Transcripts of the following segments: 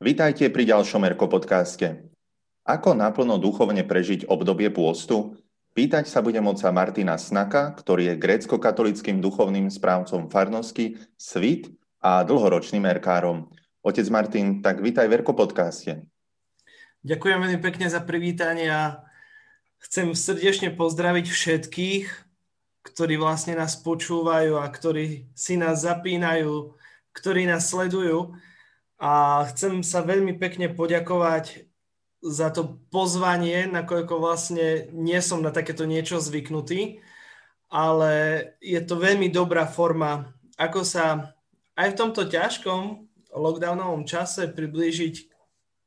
Vítajte pri ďalšom Erko podcaste. Ako naplno duchovne prežiť obdobie pôstu? Pýtať sa bude moca Martina Snaka, ktorý je grécko-katolickým duchovným správcom farnosti, svit a dlhoročným erkárom. Otec Martin, tak vítaj v Erko podcaste. Ďakujem veľmi pekne za privítanie a chcem srdečne pozdraviť všetkých, ktorí vlastne nás počúvajú a ktorí si nás zapínajú, ktorí nás sledujú a chcem sa veľmi pekne poďakovať za to pozvanie, nakoľko vlastne nie som na takéto niečo zvyknutý, ale je to veľmi dobrá forma, ako sa aj v tomto ťažkom lockdownovom čase priblížiť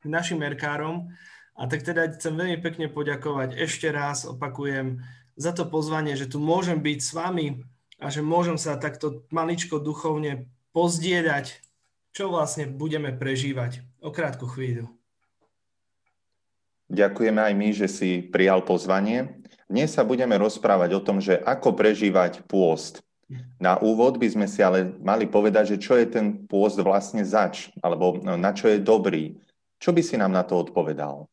k našim merkárom. A tak teda chcem veľmi pekne poďakovať ešte raz, opakujem, za to pozvanie, že tu môžem byť s vami a že môžem sa takto maličko duchovne pozdieľať čo vlastne budeme prežívať o krátku chvíľu. Ďakujeme aj my, že si prijal pozvanie. Dnes sa budeme rozprávať o tom, že ako prežívať pôst. Na úvod by sme si ale mali povedať, že čo je ten pôst vlastne zač, alebo na čo je dobrý. Čo by si nám na to odpovedal?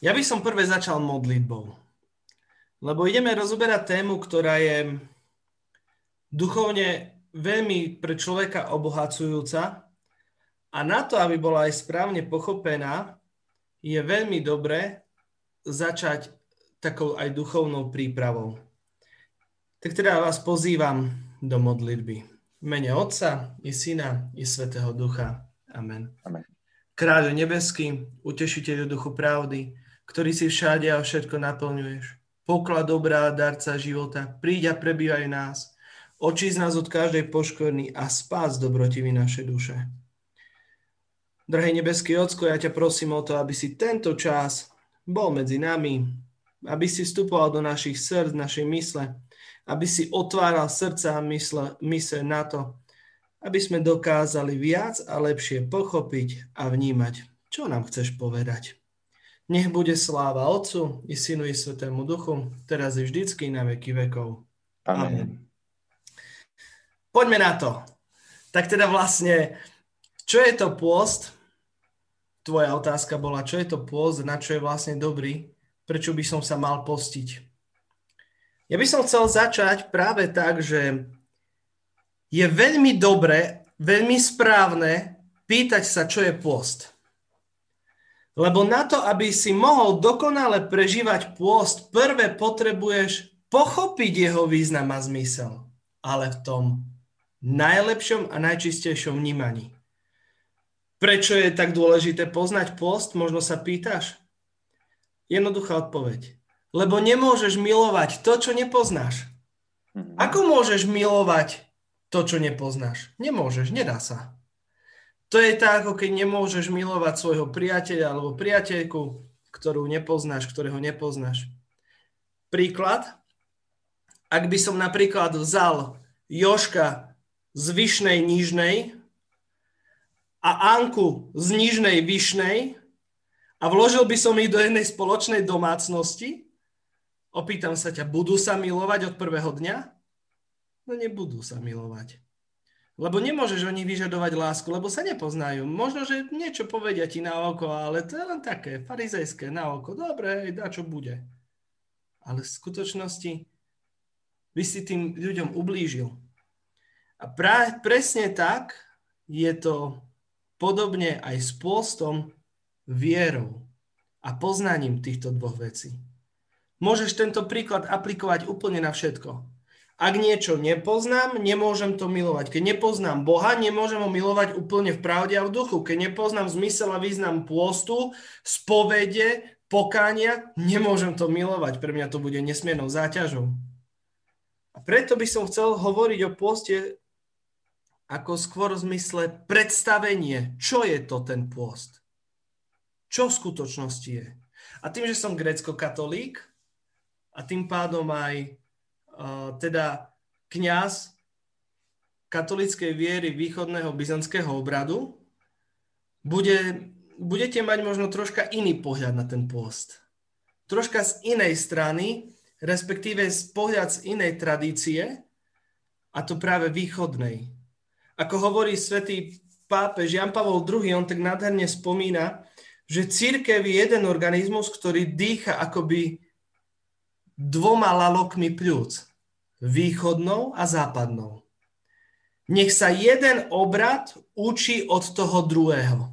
Ja by som prvé začal modlitbou. Lebo ideme rozoberať tému, ktorá je duchovne veľmi pre človeka obohacujúca a na to, aby bola aj správne pochopená, je veľmi dobré začať takou aj duchovnou prípravou. Tak teda vás pozývam do modlitby. V mene Otca i Syna i Svetého Ducha. Amen. Amen. Kráľu nebeský, utešiteľu duchu pravdy, ktorý si všade a všetko naplňuješ. Poklad dobrá, darca života, príď a prebývaj nás Očísť nás od každej poškorny a spás dobrotivý naše duše. Drahý nebeský Ocko, ja ťa prosím o to, aby si tento čas bol medzi nami, aby si vstupoval do našich srdc, našej mysle, aby si otváral srdca a mysle, mysle na to, aby sme dokázali viac a lepšie pochopiť a vnímať, čo nám chceš povedať. Nech bude sláva Otcu i Synu i Svetému Duchu, teraz i vždycky na veky vekov. Amen. Amen. Poďme na to. Tak teda vlastne, čo je to pôst? Tvoja otázka bola, čo je to pôst, na čo je vlastne dobrý, prečo by som sa mal postiť. Ja by som chcel začať práve tak, že je veľmi dobré, veľmi správne pýtať sa, čo je pôst. Lebo na to, aby si mohol dokonale prežívať pôst, prvé potrebuješ pochopiť jeho význam a zmysel. Ale v tom najlepšom a najčistejšom vnímaní. Prečo je tak dôležité poznať post, možno sa pýtaš? Jednoduchá odpoveď. Lebo nemôžeš milovať to, čo nepoznáš. Mhm. Ako môžeš milovať to, čo nepoznáš? Nemôžeš, nedá sa. To je tak, ako keď nemôžeš milovať svojho priateľa alebo priateľku, ktorú nepoznáš, ktorého nepoznáš. Príklad. Ak by som napríklad vzal Joška z vyšnej nižnej a Anku z nižnej vyšnej a vložil by som ich do jednej spoločnej domácnosti, opýtam sa ťa, budú sa milovať od prvého dňa? No nebudú sa milovať. Lebo nemôžeš o nich vyžadovať lásku, lebo sa nepoznajú. Možno, že niečo povedia ti na oko, ale to je len také farizejské na oko. Dobre, dá čo bude. Ale v skutočnosti by si tým ľuďom ublížil. A pra, presne tak je to podobne aj s pôstom, vierou a poznaním týchto dvoch vecí. Môžeš tento príklad aplikovať úplne na všetko. Ak niečo nepoznám, nemôžem to milovať. Keď nepoznám Boha, nemôžem ho milovať úplne v pravde a v duchu. Keď nepoznám zmysel a význam pôstu, spovede, pokánia, nemôžem to milovať. Pre mňa to bude nesmiernou záťažou. A preto by som chcel hovoriť o pôste ako skôr v zmysle predstavenie, čo je to ten pôst. Čo v skutočnosti je. A tým, že som grécko-katolík a tým pádom aj uh, teda kňaz katolíckej viery východného byzantského obradu, bude, budete mať možno troška iný pohľad na ten pôst. Troška z inej strany, respektíve z pohľad z inej tradície, a to práve východnej. Ako hovorí svätý pápež Jan Pavol II, on tak nádherne spomína, že církev je jeden organizmus, ktorý dýcha akoby dvoma lalokmi pľúc. Východnou a západnou. Nech sa jeden obrad učí od toho druhého,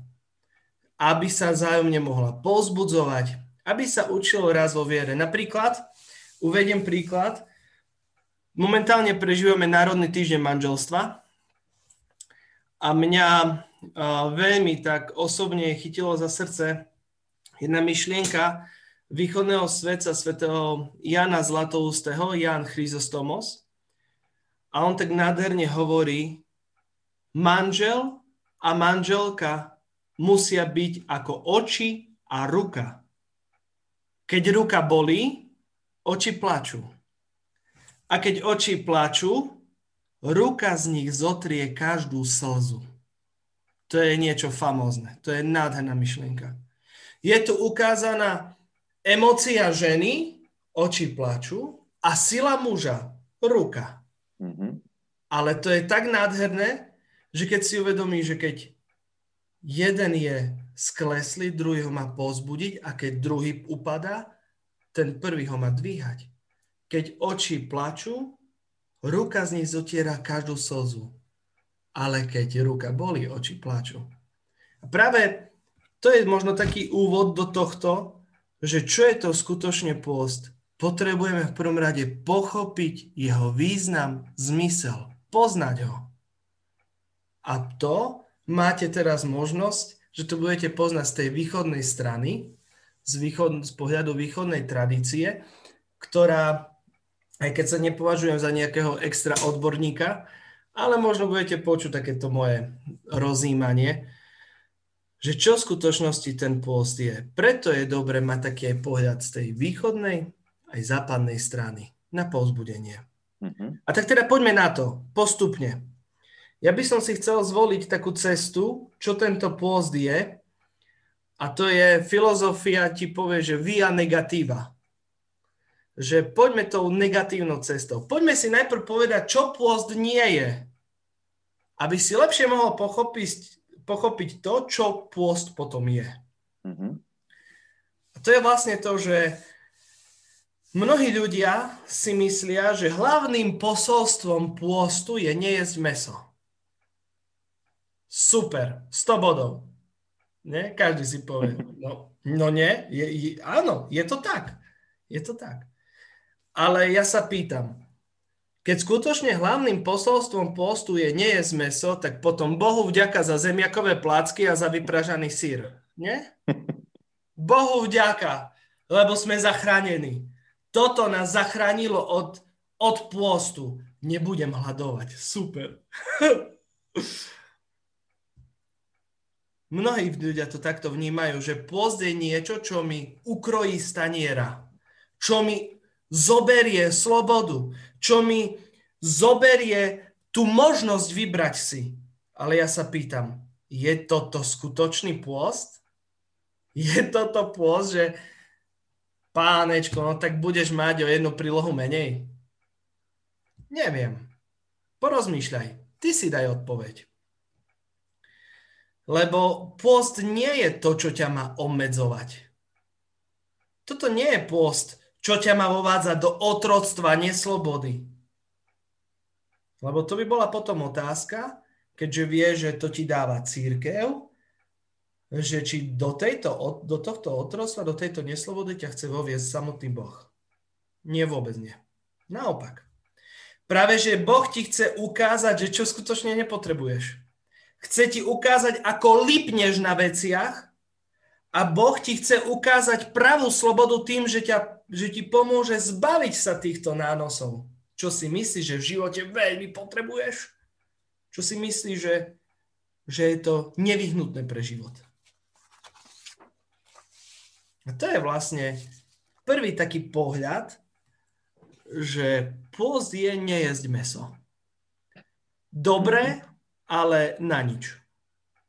aby sa vzájomne mohla pozbudzovať, aby sa učilo raz vo viere. Napríklad, uvediem príklad, momentálne prežívame Národný týždeň manželstva a mňa veľmi tak osobne chytilo za srdce jedna myšlienka východného svetca svätého Jana Zlatoustého, Jan Chryzostomos. A on tak nádherne hovorí, manžel a manželka musia byť ako oči a ruka. Keď ruka bolí, oči plačú. A keď oči plačú, ruka z nich zotrie každú slzu. To je niečo famózne. To je nádherná myšlienka. Je tu ukázaná emócia ženy, oči plačú a sila muža, ruka. Mm-hmm. Ale to je tak nádherné, že keď si uvedomí, že keď jeden je skleslý, druhý ho má pozbudiť a keď druhý upadá, ten prvý ho má dvíhať. Keď oči plačú, ruka z nich zotiera každú slzu ale keď ruka boli, oči plačú. A práve to je možno taký úvod do tohto, že čo je to skutočne pôst. Potrebujeme v prvom rade pochopiť jeho význam, zmysel, poznať ho. A to máte teraz možnosť, že to budete poznať z tej východnej strany, z, východ, z pohľadu východnej tradície, ktorá, aj keď sa nepovažujem za nejakého extra odborníka, ale možno budete počuť takéto moje rozímanie, že čo v skutočnosti ten pôst je. Preto je dobre mať taký aj pohľad z tej východnej aj západnej strany na povzbudenie. Uh-huh. A tak teda poďme na to, postupne. Ja by som si chcel zvoliť takú cestu, čo tento pôst je, a to je filozofia, ti povie, že via negatíva. Že poďme tou negatívnou cestou. Poďme si najprv povedať, čo pôst nie je aby si lepšie mohol pochopiť, pochopiť to, čo pôst potom je. Mm-hmm. A to je vlastne to, že mnohí ľudia si myslia, že hlavným posolstvom pôstu je nejesť meso. Super, 100 bodov. Nie? Každý si povie, no, no nie, je, je, áno, je to tak. Je to tak. Ale ja sa pýtam, keď skutočne hlavným posolstvom postu je nie je meso, tak potom Bohu vďaka za zemiakové plácky a za vypražaný sír. Nie? Bohu vďaka, lebo sme zachránení. Toto nás zachránilo od, od pôstu. Nebudem hľadovať. Super. Mnohí ľudia to takto vnímajú, že pôst je niečo, čo mi ukrojí staniera. Čo mi zoberie slobodu, čo mi zoberie tú možnosť vybrať si. Ale ja sa pýtam, je toto skutočný pôst? Je toto pôst, že pánečko, no tak budeš mať o jednu prílohu menej? Neviem. Porozmýšľaj. Ty si daj odpoveď. Lebo pôst nie je to, čo ťa má obmedzovať. Toto nie je pôst, čo ťa má vovádzať do otroctva, neslobody. Lebo to by bola potom otázka, keďže vie, že to ti dáva církev, že či do, tejto, do tohto otroctva, do tejto neslobody ťa chce voviesť samotný Boh. Nie, vôbec nie. Naopak. Práve, že Boh ti chce ukázať, že čo skutočne nepotrebuješ. Chce ti ukázať, ako lipneš na veciach a Boh ti chce ukázať pravú slobodu tým, že, ťa, že ti pomôže zbaviť sa týchto nánosov. Čo si myslíš, že v živote veľmi potrebuješ? Čo si myslíš, že, že je to nevyhnutné pre život? A to je vlastne prvý taký pohľad, že pôst je nejesť meso. Dobre, ale na nič.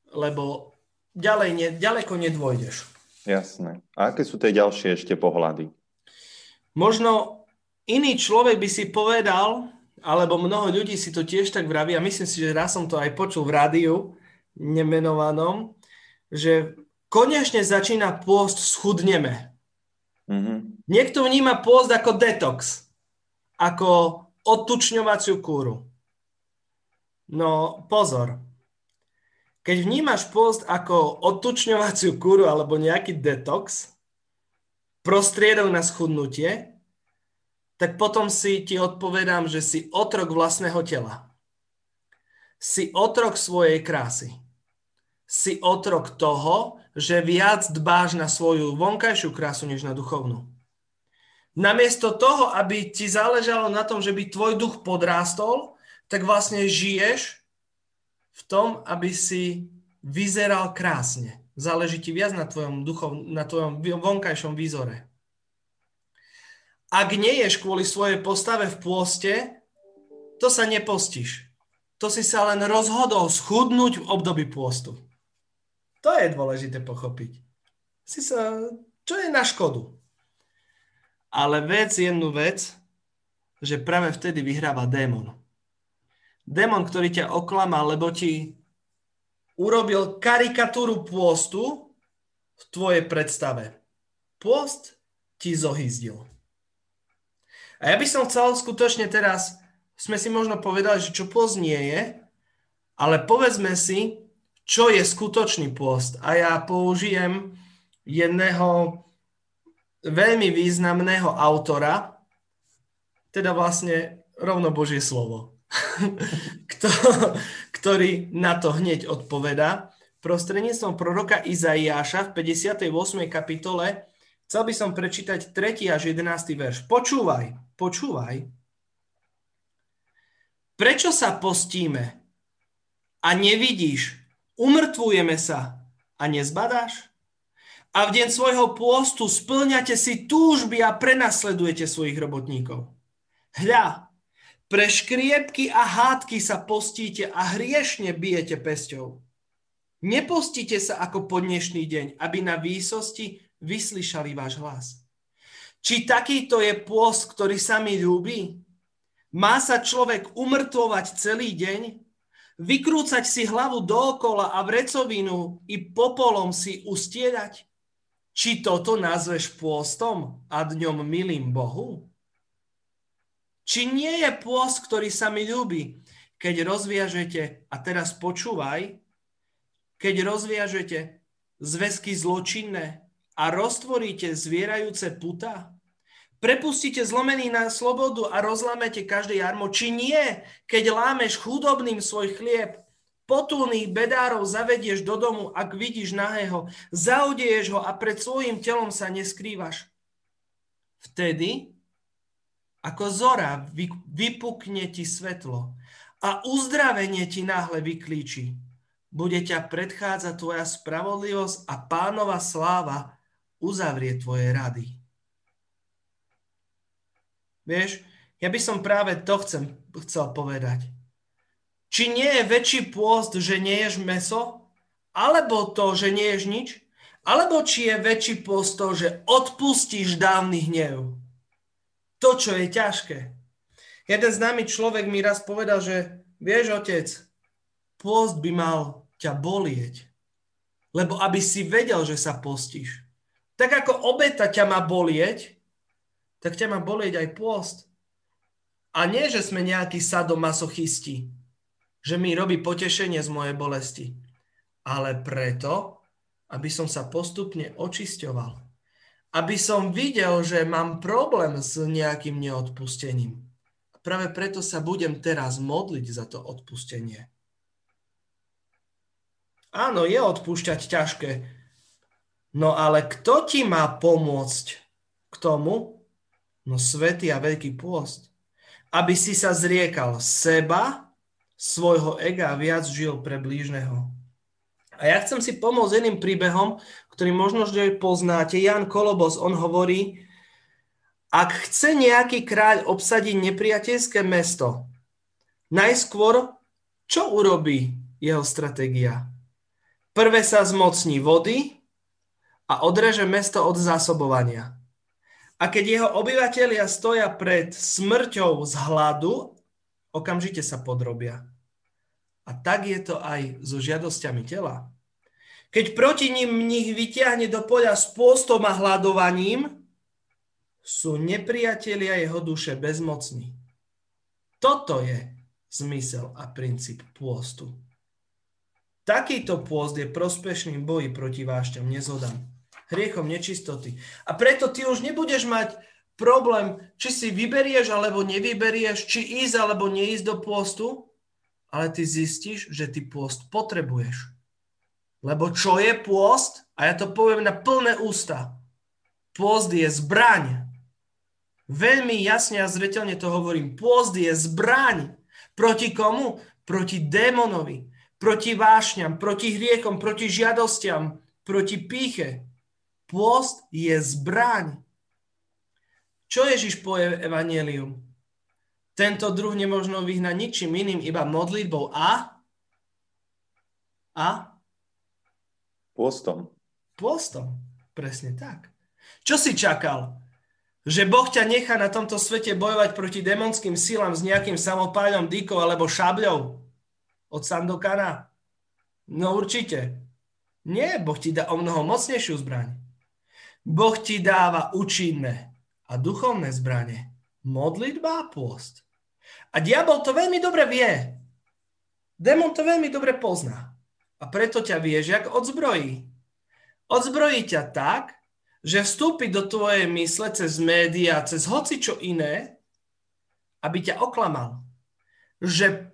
Lebo ďalej ne, ďaleko nedvojdeš. Jasné. A aké sú tie ďalšie ešte pohľady? Možno iný človek by si povedal, alebo mnoho ľudí si to tiež tak vraví, a myslím si, že raz som to aj počul v rádiu, nemenovanom, že konečne začína pôst, schudneme. Mm-hmm. Niekto vníma pôst ako detox, ako odtučňovaciu kúru. No pozor, keď vnímaš pôst ako odtučňovaciu kúru alebo nejaký detox, prostriedok na schudnutie, tak potom si ti odpovedám, že si otrok vlastného tela. Si otrok svojej krásy. Si otrok toho, že viac dbáš na svoju vonkajšiu krásu, než na duchovnú. Namiesto toho, aby ti záležalo na tom, že by tvoj duch podrástol, tak vlastne žiješ v tom, aby si vyzeral krásne. Záleží ti viac na tvojom, duchov, na tvojom vonkajšom výzore. Ak neješ kvôli svojej postave v pôste, to sa nepostíš. To si sa len rozhodol schudnúť v období pôstu. To je dôležité pochopiť. Si sa, čo je na škodu. Ale vec, jednu vec, že práve vtedy vyhráva démon. Démon, ktorý ťa oklamal, lebo ti urobil karikatúru pôstu v tvojej predstave. Pôst ti zohyzdil. A ja by som chcel skutočne teraz, sme si možno povedali, že čo pôst nie je, ale povedzme si, čo je skutočný pôst. A ja použijem jedného veľmi významného autora, teda vlastne rovno Božie slovo, ktorý na to hneď odpoveda. Prostredníctvom proroka Izaiáša v 58. kapitole chcel by som prečítať 3. až 11. verš. Počúvaj, počúvaj. Prečo sa postíme a nevidíš, umrtvujeme sa a nezbadáš? A v deň svojho pôstu splňate si túžby a prenasledujete svojich robotníkov. Hľa, pre škriepky a hádky sa postíte a hriešne bijete pesťou. Nepostite sa ako po dnešný deň, aby na výsosti vyslyšali váš hlas. Či takýto je pôst, ktorý sa mi ľúbi? Má sa človek umrtvovať celý deň? Vykrúcať si hlavu dookola a vrecovinu i popolom si ustiedať? Či toto nazveš pôstom a dňom milým Bohu? Či nie je pôst, ktorý sa mi ľúbi, keď rozviažete, a teraz počúvaj, keď rozviažete zväzky zločinné a roztvoríte zvierajúce puta? Prepustíte zlomený na slobodu a rozlámete každé jarmo? Či nie, keď lámeš chudobným svoj chlieb, potulných bedárov zavedieš do domu, ak vidíš nahého, zaudeješ ho a pred svojim telom sa neskrývaš? Vtedy, ako zora, vypukne ti svetlo a uzdravenie ti náhle vyklíči. Bude ťa predchádzať tvoja spravodlivosť a pánova sláva uzavrie tvoje rady. Vieš, ja by som práve to chcem, chcel povedať. Či nie je väčší pôst, že nie ješ meso? Alebo to, že nie ješ nič? Alebo či je väčší pôst to, že odpustíš dávny hnev? To, čo je ťažké. Jeden známy človek mi raz povedal, že vieš, otec, pôst by mal ťa bolieť. Lebo aby si vedel, že sa postíš. Tak ako obeta ťa má bolieť, tak ťa má bolieť aj pôst. A nie, že sme nejakí sadomasochisti, že mi robí potešenie z mojej bolesti, ale preto, aby som sa postupne očisťoval. Aby som videl, že mám problém s nejakým neodpustením. Práve preto sa budem teraz modliť za to odpustenie. Áno, je odpúšťať ťažké, No ale kto ti má pomôcť k tomu? No svetý a veľký pôst. Aby si sa zriekal seba, svojho ega a viac žil pre blížneho. A ja chcem si pomôcť jedným príbehom, ktorý možno, že poznáte. Jan Kolobos, on hovorí, ak chce nejaký kráľ obsadiť nepriateľské mesto, najskôr čo urobí jeho stratégia? Prvé sa zmocní vody, a odreže mesto od zásobovania. A keď jeho obyvateľia stoja pred smrťou z hladu, okamžite sa podrobia. A tak je to aj so žiadosťami tela. Keď proti ním nich vyťahne do poľa s pôstom a hľadovaním, sú nepriatelia jeho duše bezmocní. Toto je zmysel a princíp pôstu. Takýto pôst je prospešný boji proti vášťam, nezhodám, hriechom nečistoty. A preto ty už nebudeš mať problém, či si vyberieš alebo nevyberieš, či ísť alebo neísť do pôstu, ale ty zistíš, že ty pôst potrebuješ. Lebo čo je pôst? A ja to poviem na plné ústa. Pôst je zbraň. Veľmi jasne a zretelne to hovorím. Pôst je zbraň. Proti komu? Proti démonovi. Proti vášňam, proti hriechom, proti žiadostiam, proti píche. Pôst je zbraň. Čo Ježiš povie v Evangelium? Tento druh nemožno vyhnať ničím iným, iba modlitbou a? A? Pôstom. Pôstom, presne tak. Čo si čakal? Že Boh ťa nechá na tomto svete bojovať proti demonským silám s nejakým samopáľom, dýkou alebo šabľou od Sandokana? No určite. Nie, Boh ti dá o mnoho mocnejšiu zbraň. Boh ti dáva účinné a duchovné zbranie. Modlitba a pôst. A diabol to veľmi dobre vie. Demon to veľmi dobre pozná. A preto ťa vieš, jak odzbrojí. Odzbrojí ťa tak, že vstúpi do tvojej mysle cez médiá, cez hoci čo iné, aby ťa oklamal. Že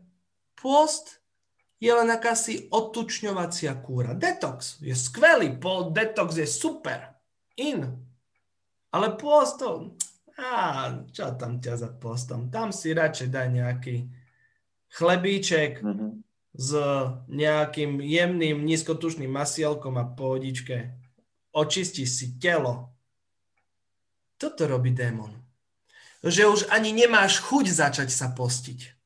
post je len akási odtučňovacia kúra. Detox je skvelý, detox je super, in. Ale post to, á, čo tam ťa za postom? Tam si radšej daj nejaký chlebíček, mm-hmm s nejakým jemným nízkotučným masielkom a pohodičke. Očistí si telo. Toto robí démon. Že už ani nemáš chuť začať sa postiť.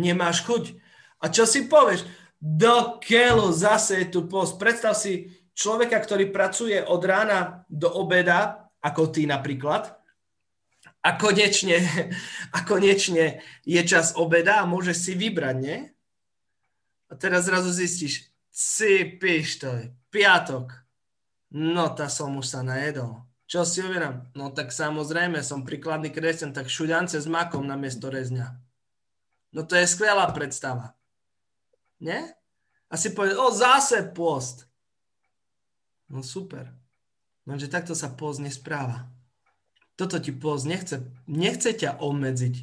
Nemáš chuť. A čo si povieš? Do keľu zase je tu post. Predstav si človeka, ktorý pracuje od rána do obeda, ako ty napríklad, a konečne, a konečne je čas obeda a môžeš si vybrať, nie? A teraz zrazu zistíš, si pištoj, piatok, no tá som už sa najedol. Čo si uverám? No tak samozrejme, som príkladný kresťan, tak šuďance s makom na miesto rezňa. No to je skvelá predstava. Nie? A si povie, o zase post. No super. Lenže takto sa post nespráva. Toto ti post nechce, nechce ťa obmedziť.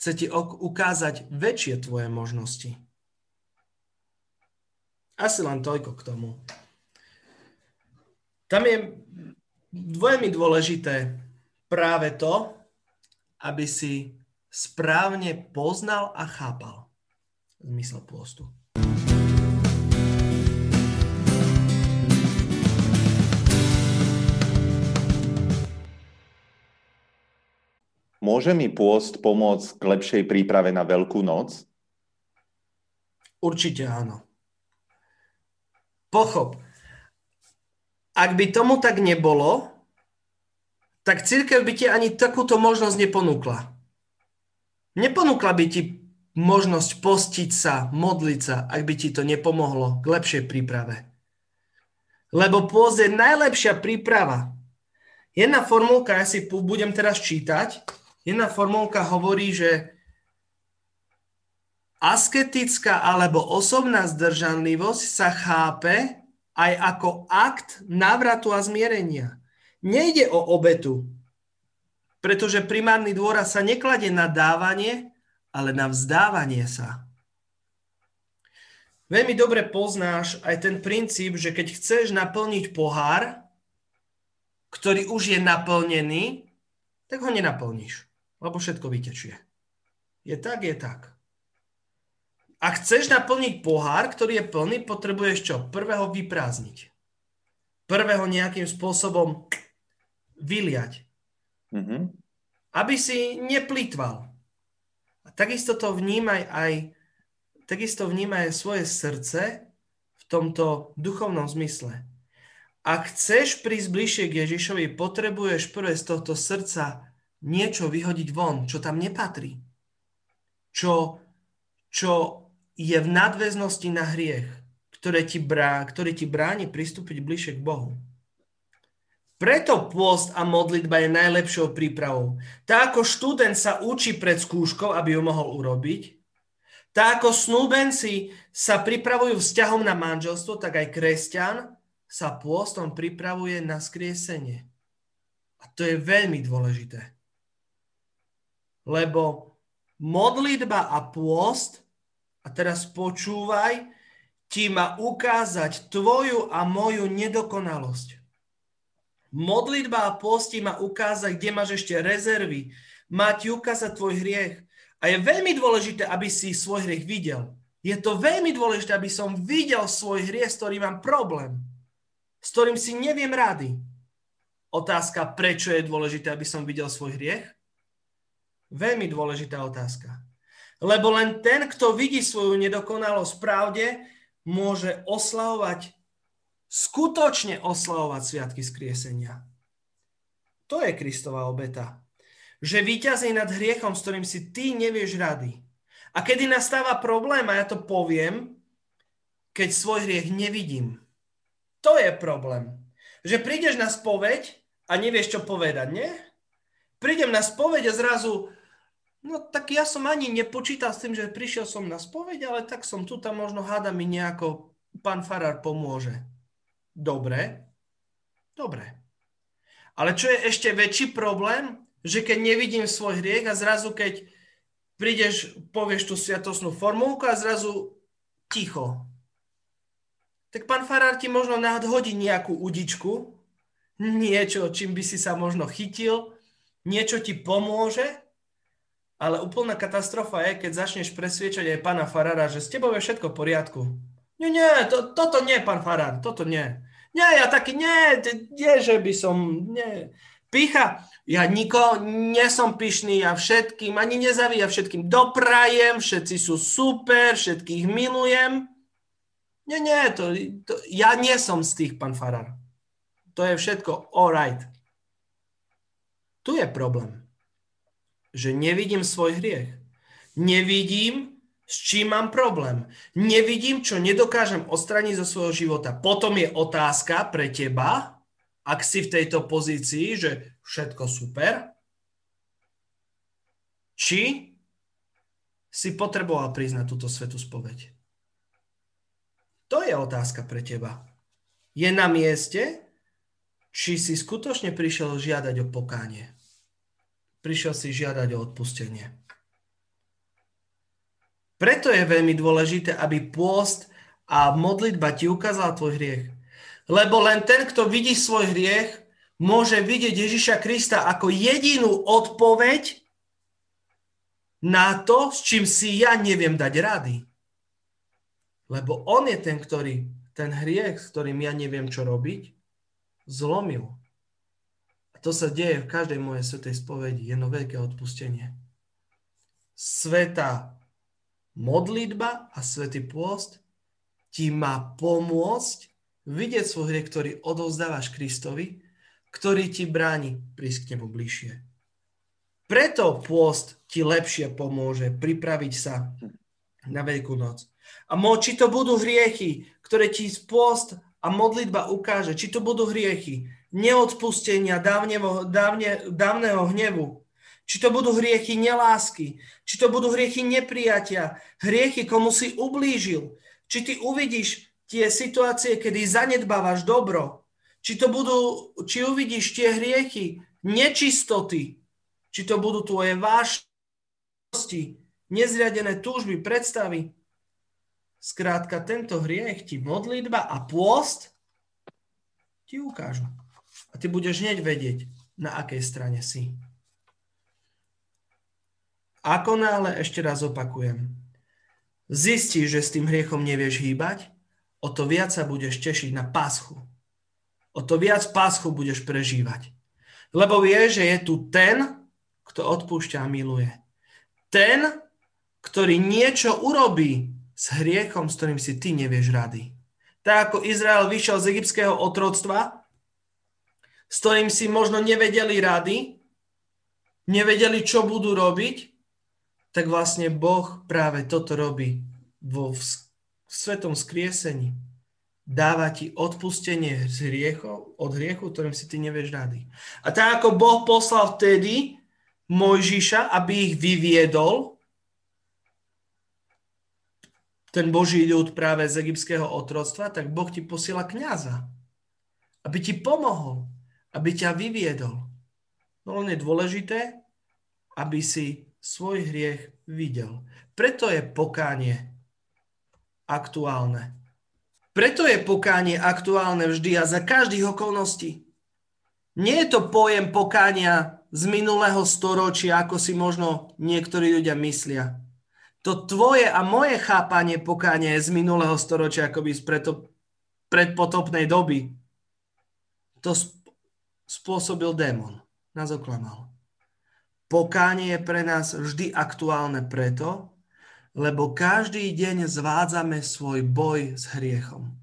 Chce ti ukázať väčšie tvoje možnosti. Asi len toľko k tomu. Tam je veľmi dôležité práve to, aby si správne poznal a chápal zmysel pôstu. Môže mi pôst pomôcť k lepšej príprave na Veľkú noc? Určite áno. Pochop. Ak by tomu tak nebolo, tak církev by ti ani takúto možnosť neponúkla. Neponúkla by ti možnosť postiť sa, modliť sa, ak by ti to nepomohlo k lepšej príprave. Lebo pôz je najlepšia príprava. Jedna formulka, ja si budem teraz čítať, jedna formulka hovorí, že Asketická alebo osobná zdržanlivosť sa chápe aj ako akt návratu a zmierenia. Nejde o obetu, pretože primárny dôraz sa nekladie na dávanie, ale na vzdávanie sa. Veľmi dobre poznáš aj ten princíp, že keď chceš naplniť pohár, ktorý už je naplnený, tak ho nenaplníš, lebo všetko vytečie. Je tak, je tak. Ak chceš naplniť pohár, ktorý je plný, potrebuješ čo? Prvého vyprázdniť. Prvého nejakým spôsobom vyliať. Mm-hmm. Aby si neplýtval. A takisto to vnímaj aj takisto vnímaj aj svoje srdce v tomto duchovnom zmysle. Ak chceš prísť bližšie k Ježišovi, potrebuješ prvé z tohto srdca niečo vyhodiť von, čo tam nepatrí. Čo, čo je v nadväznosti na hriech, ktoré ti brá, ktorý ti bráni pristúpiť bližšie k Bohu. Preto pôst a modlitba je najlepšou prípravou. Tak ako študent sa učí pred skúškou, aby ju mohol urobiť, tak ako snúbenci sa pripravujú vzťahom na manželstvo, tak aj kresťan sa pôstom pripravuje na skriesenie. A to je veľmi dôležité. Lebo modlitba a pôst, a teraz počúvaj, ti má ukázať tvoju a moju nedokonalosť. Modlitba a posti má ukázať, kde máš ešte rezervy. Má ti ukázať tvoj hriech. A je veľmi dôležité, aby si svoj hriech videl. Je to veľmi dôležité, aby som videl svoj hriech, s ktorým mám problém. S ktorým si neviem rady. Otázka, prečo je dôležité, aby som videl svoj hriech? Veľmi dôležitá otázka. Lebo len ten, kto vidí svoju nedokonalosť pravde, môže oslavovať skutočne oslavovať sviatky skriesenia. To je Kristova obeta. Že víťazí nad hriechom, s ktorým si ty nevieš rady. A kedy nastáva problém, a ja to poviem, keď svoj hriech nevidím. To je problém. Že prídeš na spoveď a nevieš, čo povedať, nie? Prídem na spoveď a zrazu, no tak ja som ani nepočítal s tým, že prišiel som na spoveď, ale tak som tu, tam možno háda mi nejako pán Farár pomôže. Dobre, dobre. Ale čo je ešte väčší problém, že keď nevidím svoj hriech a zrazu keď prídeš, povieš tú sviatosnú formulku a zrazu ticho. Tak pán Farár ti možno nadhodí nejakú udičku, niečo, čím by si sa možno chytil, niečo ti pomôže, ale úplná katastrofa je, keď začneš presviečať aj pána Farára, že s tebou je všetko v poriadku. Nie, nie, to, toto nie, pán Farár, toto nie. Nie, ja taký, nie, nie, že by som, nie. Pícha, ja niko, nie som pyšný, ja všetkým, ani nezaví, ja všetkým doprajem, všetci sú super, všetkých milujem. Nie, nie, to, to, ja nie som z tých, pán Farár. To je všetko all right. Tu je problém, že nevidím svoj hriech. Nevidím, s čím mám problém. Nevidím, čo nedokážem odstraniť zo svojho života. Potom je otázka pre teba, ak si v tejto pozícii, že všetko super, či si potreboval na túto svetú spoveď. To je otázka pre teba. Je na mieste, či si skutočne prišiel žiadať o pokánie. Prišiel si žiadať o odpustenie. Preto je veľmi dôležité, aby pôst a modlitba ti ukázala tvoj hriech. Lebo len ten, kto vidí svoj hriech, môže vidieť Ježiša Krista ako jedinú odpoveď na to, s čím si ja neviem dať rady. Lebo on je ten, ktorý ten hriech, s ktorým ja neviem, čo robiť, zlomil. To sa deje v každej mojej svetej spovedi. Jedno veľké odpustenie. Sveta modlitba a svätý pôst ti má pomôcť vidieť svoj hriech, ktorý odovzdávaš Kristovi, ktorý ti bráni prísť k nemu bližšie. Preto pôst ti lepšie pomôže pripraviť sa na Veľkú noc. A mo, či to budú hriechy, ktoré ti pôst a modlitba ukáže, či to budú hriechy neodpustenia dávneho, dávne, dávneho hnevu, či to budú hriechy nelásky, či to budú hriechy neprijatia, hriechy, komu si ublížil, či ty uvidíš tie situácie, kedy zanedbávaš dobro, či, to budú, či uvidíš tie hriechy, nečistoty, či to budú tvoje vášnosti, nezriadené túžby, predstavy. Skrátka, tento hriech ti modlitba a pôst ti ukážu. Ty budeš hneď vedieť, na akej strane si. Ako náhle, ešte raz opakujem, zistíš, že s tým hriechom nevieš hýbať, o to viac sa budeš tešiť na páschu. O to viac páschu budeš prežívať. Lebo vieš, že je tu ten, kto odpúšťa a miluje. Ten, ktorý niečo urobí s hriechom, s ktorým si ty nevieš rady. Tak ako Izrael vyšiel z egyptského otroctva, s ktorým si možno nevedeli rady, nevedeli, čo budú robiť, tak vlastne Boh práve toto robí vo svetom skriesení dáva ti odpustenie z hriechov, od hriechu, ktorým si ty nevieš rady. A tak ako Boh poslal vtedy Mojžiša, aby ich vyviedol, ten Boží ľud práve z egyptského otroctva, tak Boh ti posiela kniaza, aby ti pomohol, aby ťa vyviedol. No len je dôležité, aby si svoj hriech videl. Preto je pokánie aktuálne. Preto je pokánie aktuálne vždy a za každých okolností. Nie je to pojem pokánia z minulého storočia, ako si možno niektorí ľudia myslia. To tvoje a moje chápanie pokánia je z minulého storočia, akoby z predpotopnej doby. To spôsobil démon. Nás oklamal. Pokánie je pre nás vždy aktuálne preto, lebo každý deň zvádzame svoj boj s hriechom.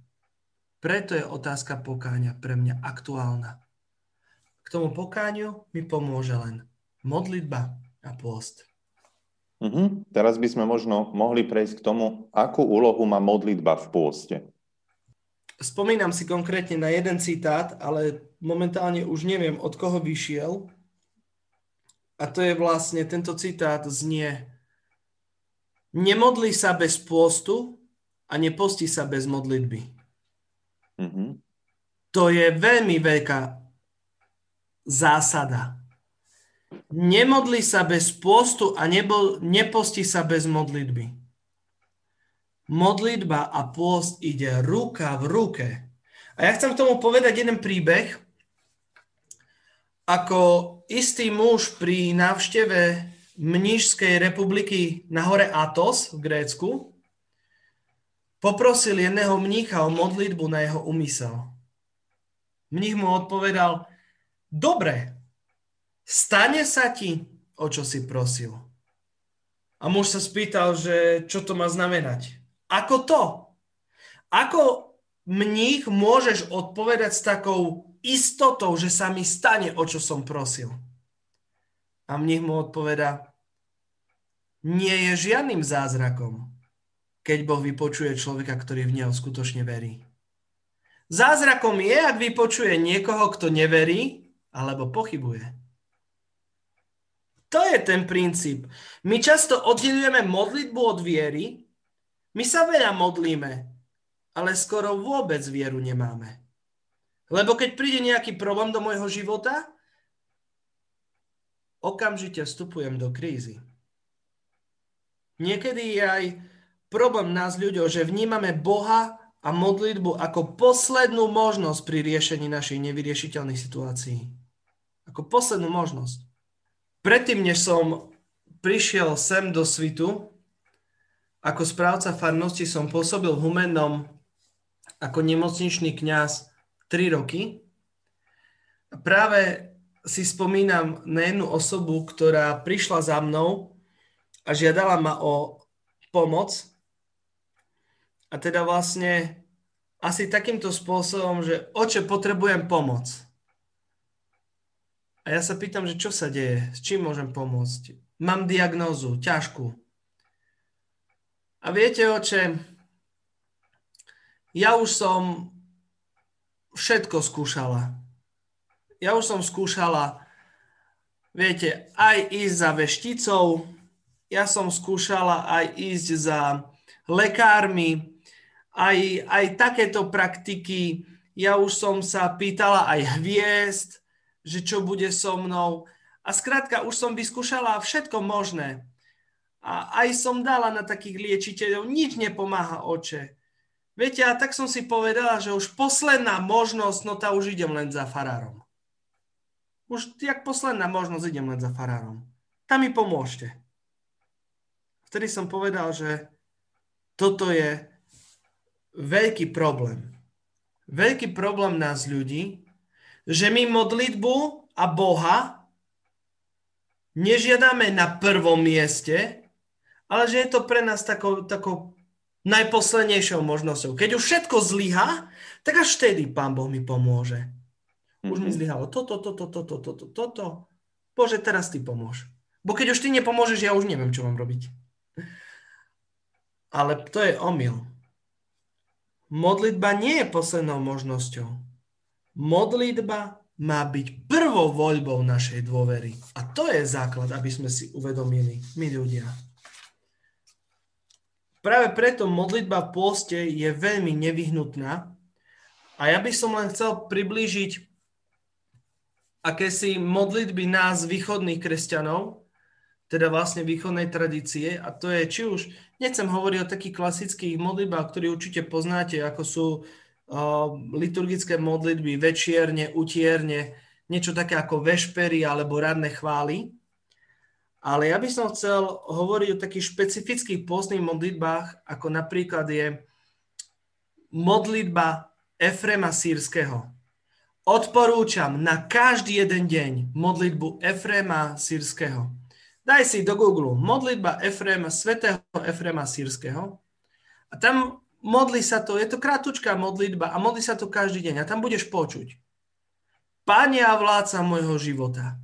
Preto je otázka pokáňa pre mňa aktuálna. K tomu pokáňu mi pomôže len modlitba a pôst. Uh-huh. Teraz by sme možno mohli prejsť k tomu, akú úlohu má modlitba v pôste. Spomínam si konkrétne na jeden citát, ale momentálne už neviem, od koho vyšiel. A to je vlastne, tento citát znie Nemodli sa bez pôstu a neposti sa bez modlitby. Mm-hmm. To je veľmi veľká zásada. Nemodli sa bez pôstu a nebol, neposti sa bez modlitby. Modlitba a pôst ide ruka v ruke. A ja chcem k tomu povedať jeden príbeh, ako istý muž pri návšteve Mnížskej republiky na hore Atos v Grécku poprosil jedného mnícha o modlitbu na jeho umysel. Mních mu odpovedal, dobre, stane sa ti, o čo si prosil. A muž sa spýtal, že čo to má znamenať. Ako to? Ako mních môžeš odpovedať s takou istotou, že sa mi stane, o čo som prosil? A mních mu odpoveda, nie je žiadnym zázrakom, keď Boh vypočuje človeka, ktorý v Neho skutočne verí. Zázrakom je, ak vypočuje niekoho, kto neverí alebo pochybuje. To je ten princíp. My často oddelujeme modlitbu od viery, my sa veľa modlíme, ale skoro vôbec vieru nemáme. Lebo keď príde nejaký problém do môjho života, okamžite vstupujem do krízy. Niekedy je aj problém nás ľuďov, že vnímame Boha a modlitbu ako poslednú možnosť pri riešení našich nevyriešiteľných situácií. Ako poslednú možnosť. Predtým, než som prišiel sem do svitu, ako správca farnosti som pôsobil v Humennom ako nemocničný kňaz 3 roky. Práve si spomínam na jednu osobu, ktorá prišla za mnou a žiadala ma o pomoc. A teda vlastne asi takýmto spôsobom, že oče, potrebujem pomoc. A ja sa pýtam, že čo sa deje, s čím môžem pomôcť. Mám diagnózu, ťažkú. A viete, oče, ja už som všetko skúšala. Ja už som skúšala, viete, aj ísť za vešticou, ja som skúšala aj ísť za lekármi, aj, aj takéto praktiky. Ja už som sa pýtala aj hviezd, že čo bude so mnou. A skrátka, už som vyskúšala všetko možné. A aj som dala na takých liečiteľov, nič nepomáha oče. Viete, a tak som si povedala, že už posledná možnosť, no tá už idem len za farárom. Už jak posledná možnosť idem len za farárom. Tam mi pomôžte vtedy som povedal, že toto je veľký problém. Veľký problém nás ľudí, že my modlitbu a Boha nežiadame na prvom mieste, ale že je to pre nás takou, takou najposlednejšou možnosťou. Keď už všetko zlyha, tak až vtedy Pán Boh mi pomôže. Už mi mhm. zlyhalo toto, toto, toto, toto, toto. Bože, teraz ty pomôž. Bo keď už ty nepomôžeš, ja už neviem, čo mám robiť. Ale to je omyl. Modlitba nie je poslednou možnosťou. Modlitba má byť prvou voľbou našej dôvery. A to je základ, aby sme si uvedomili, my ľudia. Práve preto modlitba v pôste je veľmi nevyhnutná. A ja by som len chcel priblížiť akési modlitby nás, východných kresťanov, teda vlastne východnej tradície a to je či už, nechcem hovoriť o takých klasických modlitbách, ktoré určite poznáte, ako sú uh, liturgické modlitby, večierne, utierne, niečo také ako vešpery alebo radné chvály. Ale ja by som chcel hovoriť o takých špecifických postných modlitbách, ako napríklad je modlitba Efrema Sírskeho. Odporúčam na každý jeden deň modlitbu Efrema Sírskeho. Daj si do Google modlitba Efrema, svetého Efrema Sírskeho a tam modli sa to, je to krátučká modlitba a modli sa to každý deň a tam budeš počuť. Pane a vládca môjho života,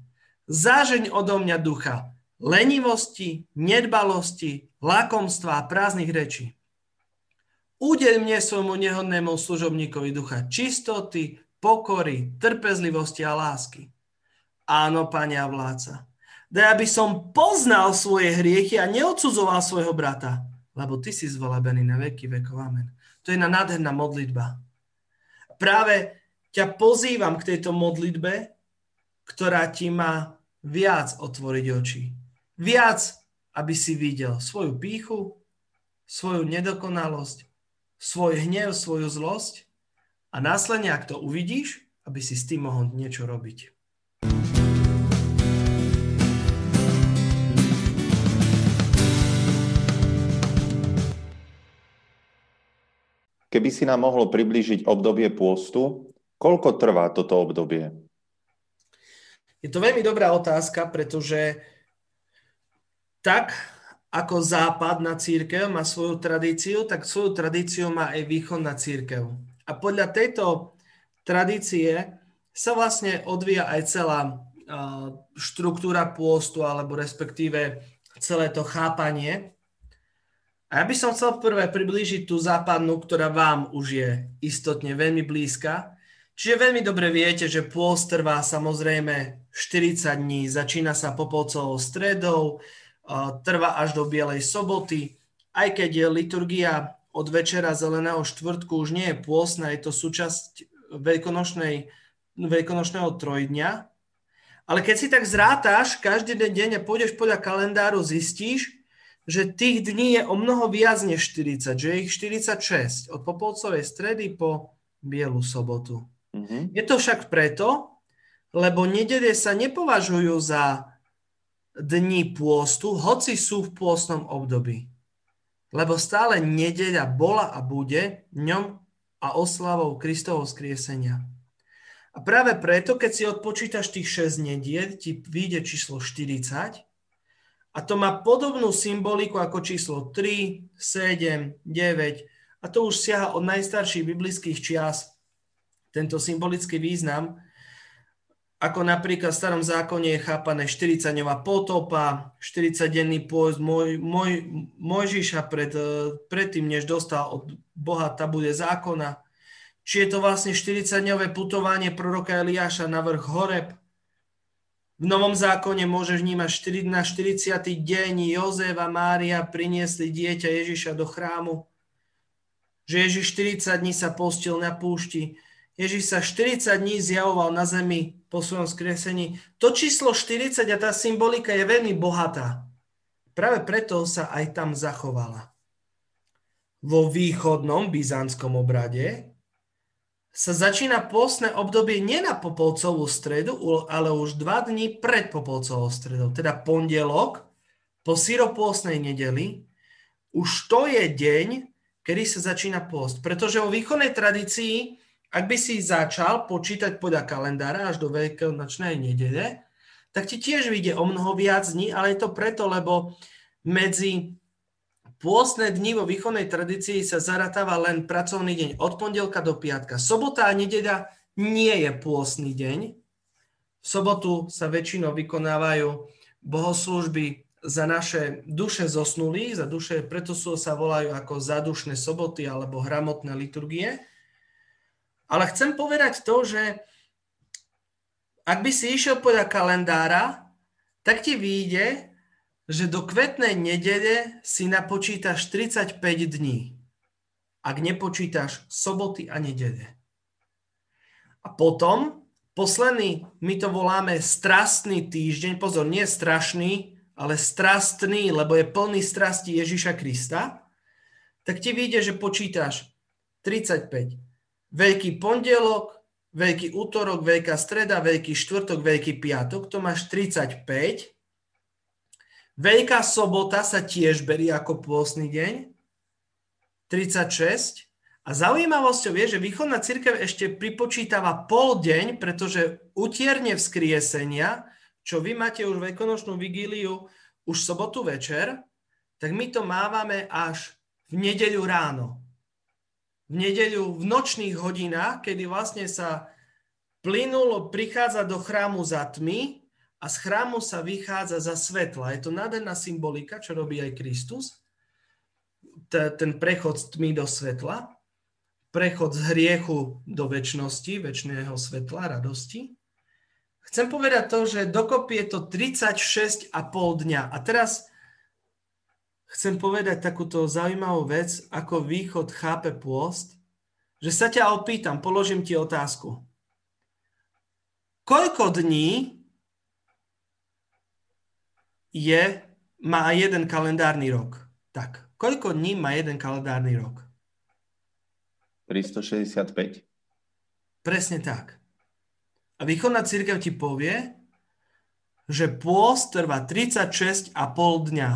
zážeň odo mňa ducha, lenivosti, nedbalosti, lakomstva a prázdnych rečí. Udeľ mne svojmu nehodnému služobníkovi ducha čistoty, pokory, trpezlivosti a lásky. Áno, Pane a vládca, Daj, aby som poznal svoje hriechy a neodsudzoval svojho brata, lebo ty si zvolabený na veky vekov. Amen. To je na nádherná modlitba. Práve ťa pozývam k tejto modlitbe, ktorá ti má viac otvoriť oči. Viac, aby si videl svoju píchu, svoju nedokonalosť, svoj hnev, svoju zlosť a následne, ak to uvidíš, aby si s tým mohol niečo robiť. Keby si nám mohol priblížiť obdobie pôstu, koľko trvá toto obdobie? Je to veľmi dobrá otázka, pretože tak ako západná církev má svoju tradíciu, tak svoju tradíciu má aj východná církev. A podľa tejto tradície sa vlastne odvíja aj celá štruktúra pôstu, alebo respektíve celé to chápanie a ja by som chcel prvé priblížiť tú západnú, ktorá vám už je istotne veľmi blízka. Čiže veľmi dobre viete, že pôst trvá samozrejme 40 dní, začína sa popolcovou stredou, trvá až do Bielej soboty, aj keď je liturgia od večera zeleného štvrtku už nie je pôstna, je to súčasť veľkonočného trojdňa. Ale keď si tak zrátaš každý deň a pôjdeš podľa kalendáru, zistíš, že tých dní je o mnoho viac než 40, že je ich 46 od Popolcovej stredy po Bielu sobotu. Mm-hmm. Je to však preto, lebo nedele sa nepovažujú za dni pôstu, hoci sú v pôstnom období. Lebo stále nedeľa bola a bude ňom a oslavou Kristovho skriesenia. A práve preto, keď si odpočítaš tých 6 nediel, ti vyjde číslo 40 a to má podobnú symboliku ako číslo 3, 7, 9 a to už siaha od najstarších biblických čias, tento symbolický význam, ako napríklad v starom zákone je chápané 40-dňová potopa, 40-denný pôjsť moj, moj, Mojžiša pred, predtým, než dostal od Boha tabude zákona. Či je to vlastne 40-dňové putovanie proroka Eliáša na vrch Horeb, v Novom zákone môžeš vnímať na 40. deň Jozef a Mária priniesli dieťa Ježiša do chrámu. Že Ježiš 40 dní sa postil na púšti. Ježiš sa 40 dní zjavoval na zemi po svojom skresení. To číslo 40 a tá symbolika je veľmi bohatá. Práve preto sa aj tam zachovala. Vo východnom byzantskom obrade sa začína postné obdobie nie na Popolcovú stredu, ale už dva dní pred Popolcovou stredou, teda pondelok po syropôstnej nedeli. Už to je deň, kedy sa začína post. Pretože vo východnej tradícii, ak by si začal počítať podľa kalendára až do veľkonočnej nedele, tak ti tiež vyjde o mnoho viac dní, ale je to preto, lebo medzi Pôstne dni vo východnej tradícii sa zaratáva len pracovný deň od pondelka do piatka. Sobota a nedeľa nie je pôstny deň. V sobotu sa väčšinou vykonávajú bohoslužby za naše duše zosnulých, za duše, preto sú, sa volajú ako zadušné soboty alebo hramotné liturgie. Ale chcem povedať to, že ak by si išiel podľa kalendára, tak ti vyjde, že do kvetnej nedele si napočítaš 35 dní. Ak nepočítaš soboty a nedele. A potom, posledný, my to voláme strastný týždeň, pozor, nie strašný, ale strastný, lebo je plný strasti Ježiša Krista, tak ti vyjde, že počítaš 35. Veľký pondelok, veľký útorok, veľká streda, veľký štvrtok, veľký piatok, to máš 35. Veľká sobota sa tiež berie ako pôstny deň, 36. A zaujímavosťou je, že východná církev ešte pripočítava pol deň, pretože utierne vzkriesenia čo vy máte už veľkonočnú vigíliu už sobotu večer, tak my to mávame až v nedeľu ráno. V nedeľu v nočných hodinách, kedy vlastne sa plynulo prichádza do chrámu za tmy a z chrámu sa vychádza za svetla. Je to nádherná symbolika, čo robí aj Kristus. Ten prechod z tmy do svetla, prechod z hriechu do väčšnosti, väčšného svetla, radosti. Chcem povedať to, že dokopy je to 36,5 dňa. A teraz chcem povedať takúto zaujímavú vec, ako východ chápe pôst, že sa ťa opýtam, položím ti otázku. Koľko dní je, má jeden kalendárny rok? Tak, koľko dní má jeden kalendárny rok? 365. Presne tak. A východná církev ti povie, že pôst trvá 36,5 dňa.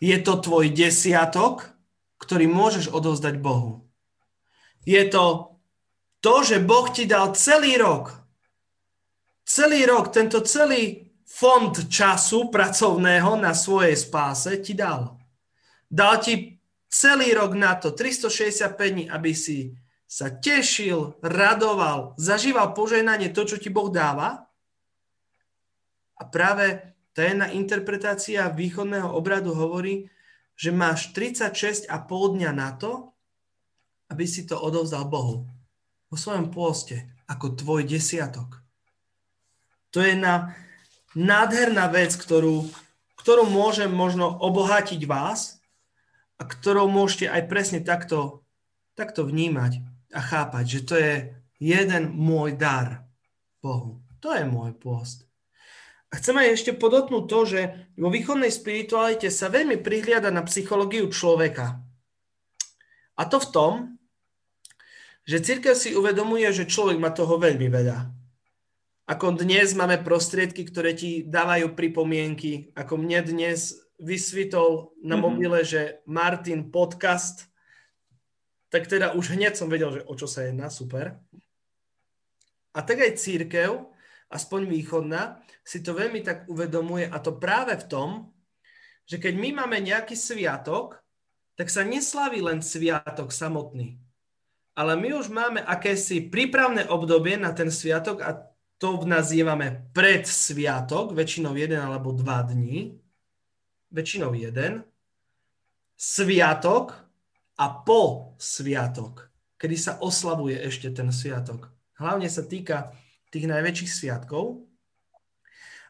Je to tvoj desiatok, ktorý môžeš odovzdať Bohu. Je to to, že Boh ti dal celý rok. Celý rok, tento celý fond času pracovného na svojej spáse ti dal. Dal ti celý rok na to, 365 dní, aby si sa tešil, radoval, zažíval požehnanie, to, čo ti Boh dáva. A práve jedna interpretácia východného obradu hovorí, že máš 36,5 dňa na to, aby si to odovzdal Bohu. Vo svojom pôste, ako tvoj desiatok. To je na nádherná vec, ktorú, ktorú môžem možno obohatiť vás a ktorou môžete aj presne takto, takto vnímať a chápať, že to je jeden môj dar Bohu. To je môj pôst. Chcem aj ešte podotknúť to, že vo východnej spiritualite sa veľmi prihliada na psychológiu človeka. A to v tom, že církev si uvedomuje, že človek má toho veľmi veľa. Ako dnes máme prostriedky, ktoré ti dávajú pripomienky, ako mne dnes vysvitol na mm-hmm. mobile, že Martin podcast tak teda už hneď som vedel, že o čo sa jedná, super. A tak aj církev, aspoň východná, si to veľmi tak uvedomuje a to práve v tom, že keď my máme nejaký sviatok, tak sa neslaví len sviatok samotný. Ale my už máme akési prípravné obdobie na ten sviatok a to nazývame predsviatok, väčšinou jeden alebo dva dní, väčšinou jeden. Sviatok, a po sviatok, kedy sa oslavuje ešte ten sviatok. Hlavne sa týka tých najväčších sviatkov.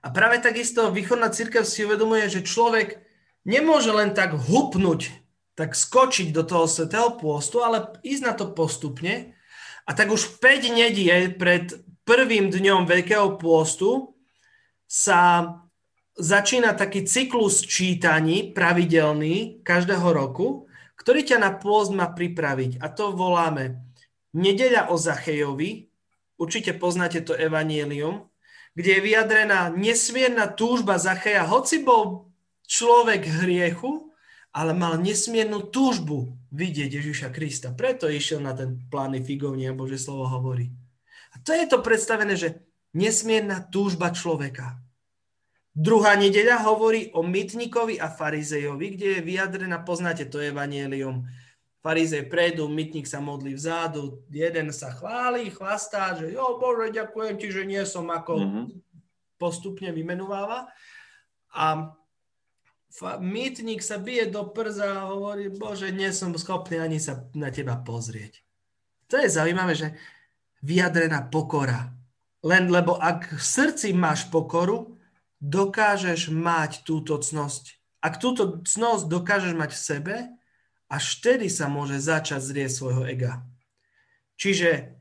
A práve takisto východná církev si uvedomuje, že človek nemôže len tak hupnúť, tak skočiť do toho svetého pôstu, ale ísť na to postupne. A tak už 5 nediel pred prvým dňom Veľkého pôstu sa začína taký cyklus čítaní pravidelný každého roku ktorý ťa na pôst má pripraviť. A to voláme Nedeľa o Zachejovi, určite poznáte to evanielium, kde je vyjadrená nesmierna túžba Zacheja, hoci bol človek hriechu, ale mal nesmiernu túžbu vidieť Ježiša Krista. Preto išiel na ten plány figovní, a Bože slovo hovorí. A to je to predstavené, že nesmierna túžba človeka. Druhá nedeľa hovorí o mytníkovi a farizejovi, kde je vyjadrená, poznáte to evanielium. Farizej prejdú, mytník sa modlí vzadu, jeden sa chváli, chlastá, že jo Bože, ďakujem ti, že nie som ako mm-hmm. postupne vymenováva. A mýtnik sa bije do prza a hovorí, bože, nie som schopný ani sa na teba pozrieť. To je zaujímavé, že vyjadrená pokora. Len lebo ak v srdci máš pokoru, dokážeš mať túto cnosť. Ak túto cnosť dokážeš mať v sebe, až vtedy sa môže začať zrieť svojho ega. Čiže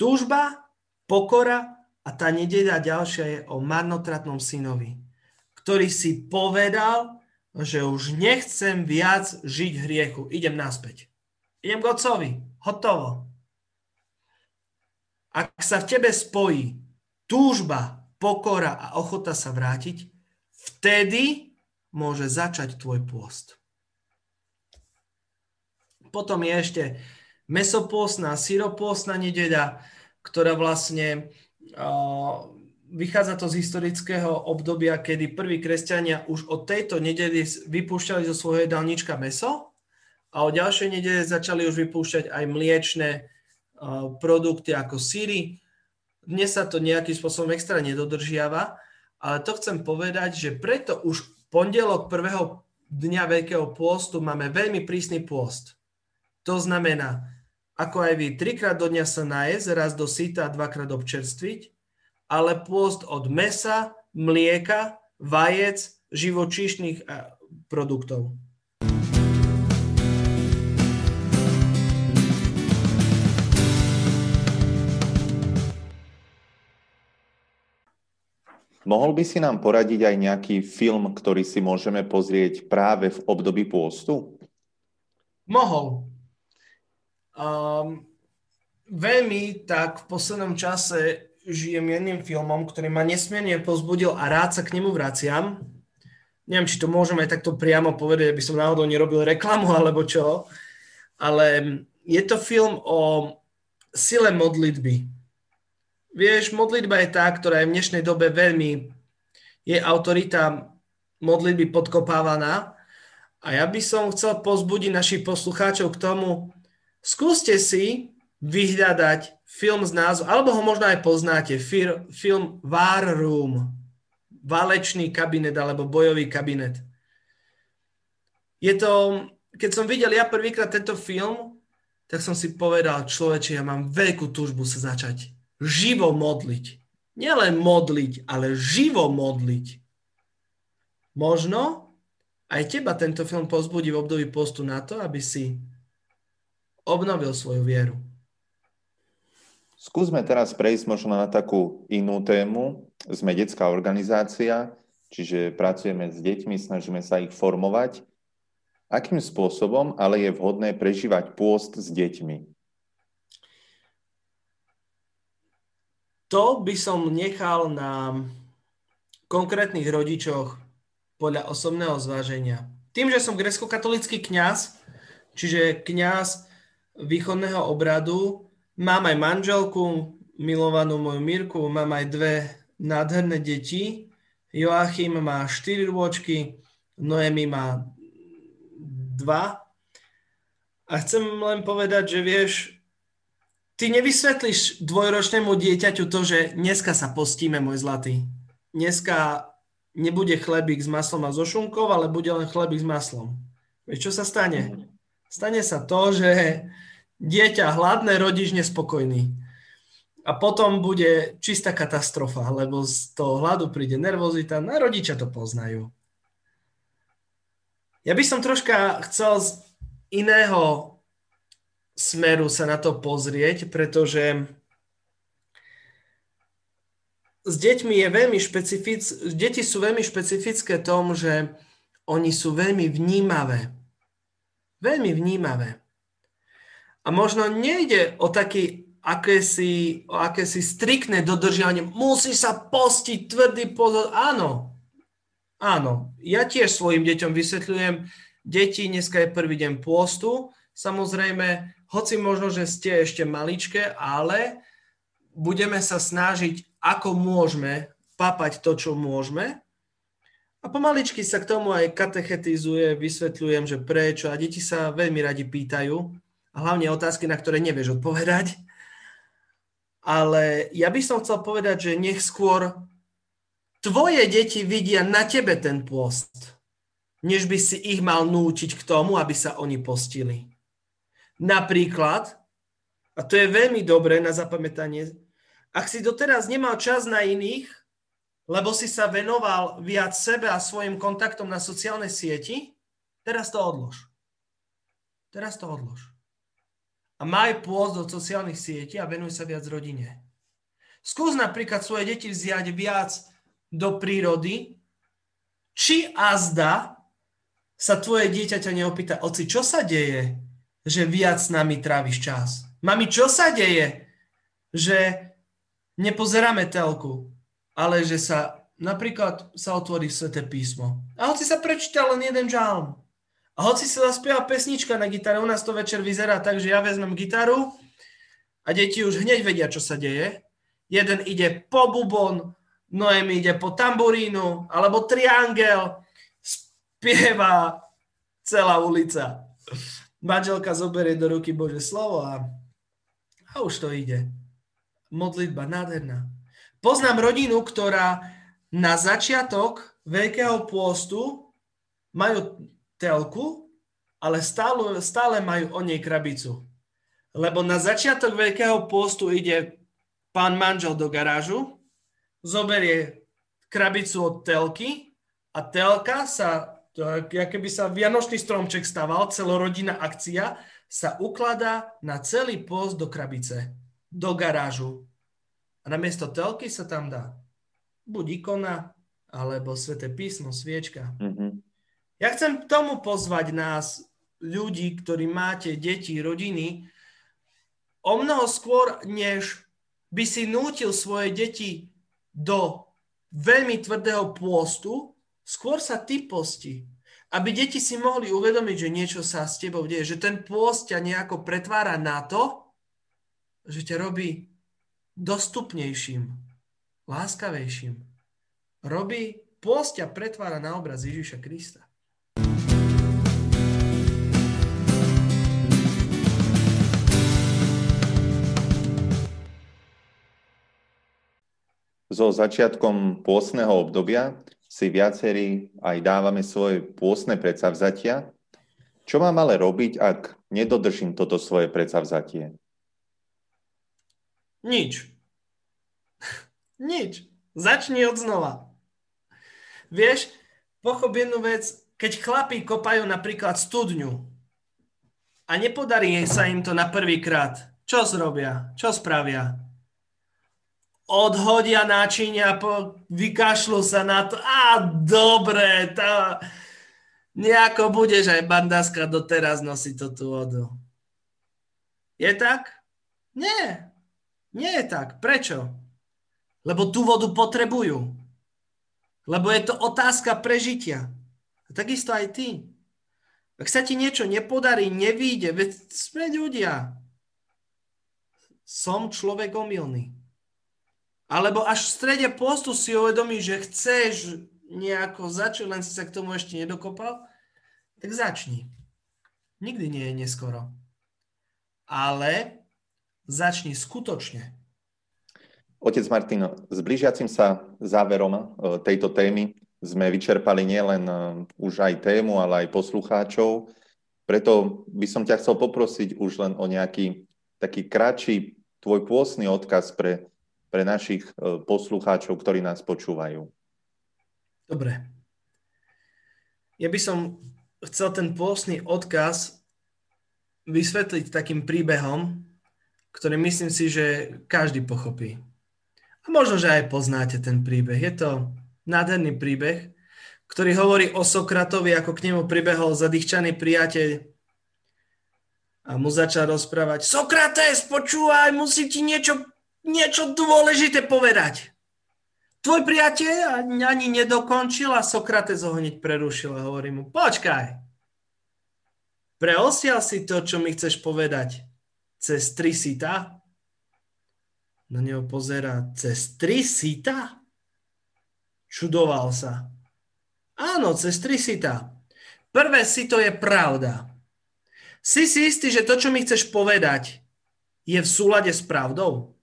túžba, pokora a tá nedeľa ďalšia je o marnotratnom synovi, ktorý si povedal, že už nechcem viac žiť hriechu. Idem naspäť. Idem k otcovi. Hotovo. Ak sa v tebe spojí túžba, pokora a ochota sa vrátiť, vtedy môže začať tvoj pôst. Potom je ešte mesopôstna, syropôstna nedeľa, ktorá vlastne vychádza to z historického obdobia, kedy prví kresťania už od tejto nedeli vypúšťali zo svojho jedálnička meso a od ďalšej nedele začali už vypúšťať aj mliečne produkty ako síry. Dnes sa to nejakým spôsobom extra nedodržiava, ale to chcem povedať, že preto už pondelok prvého dňa Veľkého pôstu máme veľmi prísny pôst. To znamená, ako aj vy, trikrát do dňa sa najesť, raz do síta a dvakrát občerstviť, ale pôst od mesa, mlieka, vajec, živočíšnych produktov. Mohol by si nám poradiť aj nejaký film, ktorý si môžeme pozrieť práve v období pôstu? Mohol. Um, veľmi tak v poslednom čase žijem jedným filmom, ktorý ma nesmierne pozbudil a rád sa k nemu vraciam. Neviem, či to môžem aj takto priamo povedať, aby som náhodou nerobil reklamu alebo čo, ale je to film o sile modlitby Vieš, modlitba je tá, ktorá je v dnešnej dobe veľmi, je autorita modlitby podkopávaná. A ja by som chcel pozbudiť našich poslucháčov k tomu, skúste si vyhľadať film z názvu, alebo ho možno aj poznáte, film War Room, válečný kabinet alebo bojový kabinet. Je to, keď som videl ja prvýkrát tento film, tak som si povedal, človeče, ja mám veľkú túžbu sa začať živo modliť. Nielen modliť, ale živo modliť. Možno aj teba tento film pozbudí v období postu na to, aby si obnovil svoju vieru. Skúsme teraz prejsť možno na takú inú tému. Sme detská organizácia, čiže pracujeme s deťmi, snažíme sa ich formovať. Akým spôsobom ale je vhodné prežívať pôst s deťmi? To by som nechal na konkrétnych rodičoch podľa osobného zváženia. Tým, že som grecko-katolický kňaz, čiže kňaz východného obradu, mám aj manželku, milovanú moju Mirku, mám aj dve nádherné deti. Joachim má 4 rôčky, Noemi má 2. A chcem len povedať, že vieš, ty nevysvetlíš dvojročnému dieťaťu to, že dneska sa postíme, môj zlatý. Dneska nebude chlebík s maslom a so šunkou, ale bude len chlebík s maslom. Vieš, čo sa stane? Stane sa to, že dieťa hladné, rodič nespokojný. A potom bude čistá katastrofa, lebo z toho hladu príde nervozita, na rodičia to poznajú. Ja by som troška chcel z iného smeru sa na to pozrieť, pretože s deťmi je veľmi špecific, deti sú veľmi špecifické tom, že oni sú veľmi vnímavé. Veľmi vnímavé. A možno nejde o taký akési, o akési striktné dodržiavanie. Musí sa postiť tvrdý pozor. Áno, áno. Ja tiež svojim deťom vysvetľujem, deti, dneska je prvý deň pôstu, samozrejme hoci možno, že ste ešte maličké, ale budeme sa snažiť, ako môžeme papať to, čo môžeme. A pomaličky sa k tomu aj katechetizuje, vysvetľujem, že prečo. A deti sa veľmi radi pýtajú. A hlavne otázky, na ktoré nevieš odpovedať. Ale ja by som chcel povedať, že nech skôr tvoje deti vidia na tebe ten pôst. než by si ich mal nútiť k tomu, aby sa oni postili. Napríklad, a to je veľmi dobré na zapamätanie, ak si doteraz nemal čas na iných, lebo si sa venoval viac sebe a svojim kontaktom na sociálnej sieti, teraz to odlož. Teraz to odlož. A maj pôst do sociálnych sietí a venuj sa viac rodine. Skús napríklad svoje deti vziať viac do prírody, či azda sa tvoje dieťa ťa neopýta, oci, čo sa deje, že viac s nami tráviš čas? Mami, čo sa deje, že nepozeráme telku, ale že sa napríklad sa otvorí sveté písmo. A hoci sa prečíta len jeden žalm. A hoci sa zaspieva pesnička na gitare, u nás to večer vyzerá tak, že ja vezmem gitaru a deti už hneď vedia, čo sa deje. Jeden ide po bubon, Noemi ide po tamburínu, alebo triangel, spieva celá ulica. Manželka zoberie do ruky Bože slovo a, a už to ide modlitba, nádherná. Poznám rodinu, ktorá na začiatok Veľkého pôstu majú telku, ale stále, stále majú o nej krabicu. Lebo na začiatok Veľkého pôstu ide pán manžel do garážu, zoberie krabicu od telky a telka sa, keby sa vianočný stromček stával, celorodinná akcia, sa ukladá na celý post do krabice do garážu. A namiesto telky sa tam dá buď ikona, alebo sveté písmo, sviečka. Mm-hmm. Ja chcem tomu pozvať nás, ľudí, ktorí máte deti, rodiny, o mnoho skôr, než by si nútil svoje deti do veľmi tvrdého pôstu, skôr sa ty posti. Aby deti si mohli uvedomiť, že niečo sa s tebou deje, že ten pôst ťa nejako pretvára na to, že ťa robí dostupnejším, láskavejším. Robí, pôst ťa pretvára na obraz Ježiša Krista. So začiatkom pôstneho obdobia si viacerí aj dávame svoje pôstne predsavzatia. Čo mám ale robiť, ak nedodržím toto svoje predsavzatie? Nič. Nič. Začni od znova. Vieš, pochop jednu vec, keď chlapí kopajú napríklad studňu a nepodarí sa im to na prvý krát, čo zrobia? Čo spravia? Odhodia náčinia, po, vykašľú sa na to. A dobre, to, nejako budeš aj bandáska doteraz nosiť to tú vodu. Je tak? Nie. Nie je tak. Prečo? Lebo tú vodu potrebujú. Lebo je to otázka prežitia. A takisto aj ty. Ak sa ti niečo nepodarí, nevíde, veď sme ľudia. Som človek omylný. Alebo až v strede postu si uvedomí, že chceš nejako začať, len si sa k tomu ešte nedokopal, tak začni. Nikdy nie je neskoro. Ale Začni skutočne. Otec Martin, s blížiacim sa záverom e, tejto témy sme vyčerpali nielen e, už aj tému, ale aj poslucháčov. Preto by som ťa chcel poprosiť už len o nejaký taký kratší tvoj pôsny odkaz pre, pre našich e, poslucháčov, ktorí nás počúvajú. Dobre. Ja by som chcel ten pôsny odkaz vysvetliť takým príbehom, ktorý myslím si, že každý pochopí. A možno, že aj poznáte ten príbeh. Je to nádherný príbeh, ktorý hovorí o Sokratovi, ako k nemu pribehol zadýchčaný priateľ a mu začal rozprávať Sokrates, počúvaj, musím ti niečo, niečo dôležité povedať. Tvoj priateľ ani nedokončil a Sokrates ho hneď prerušil a hovorí mu, počkaj, preosial si to, čo mi chceš povedať cez tri sita? Na neho pozera cez tri sita? Čudoval sa. Áno, cez tri sita. Prvé sito je pravda. Si si istý, že to, čo mi chceš povedať, je v súlade s pravdou?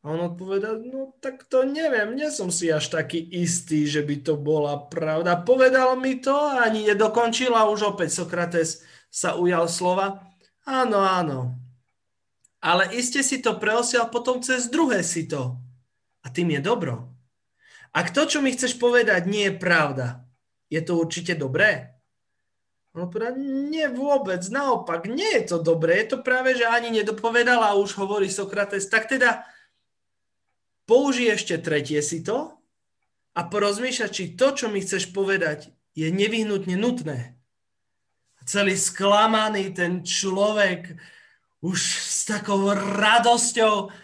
A on odpovedal, no tak to neviem, nie som si až taký istý, že by to bola pravda. Povedal mi to a ani nedokončil a už opäť Sokrates sa ujal slova. Áno, áno. Ale iste si to preosial potom cez druhé si to. A tým je dobro. Ak to, čo mi chceš povedať, nie je pravda, je to určite dobré? On povedal, nie vôbec, naopak, nie je to dobré. Je to práve, že ani nedopovedal a už hovorí Sokrates. Tak teda použij ešte tretie si to a porozmýšľa, či to, čo mi chceš povedať, je nevyhnutne nutné. Celý sklamaný ten človek už s takou radosťou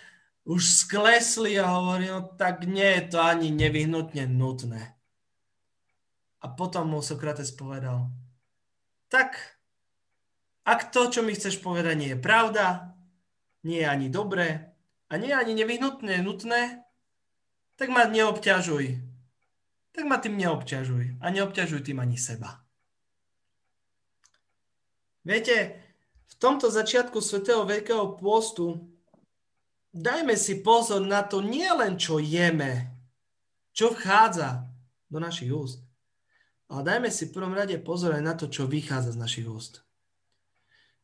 už sklesli a hovorí, no tak nie je to ani nevyhnutne nutné. A potom mu Sokrates povedal, tak ak to, čo mi chceš povedať, nie je pravda, nie je ani dobré a nie ani nevyhnutné nutné, tak ma neobťažuj. Tak ma tým neobťažuj a neobťažuj tým ani seba. Viete, v tomto začiatku Svetého Veľkého pôstu dajme si pozor na to nie len, čo jeme, čo vchádza do našich úst, ale dajme si v prvom rade pozor aj na to, čo vychádza z našich úst.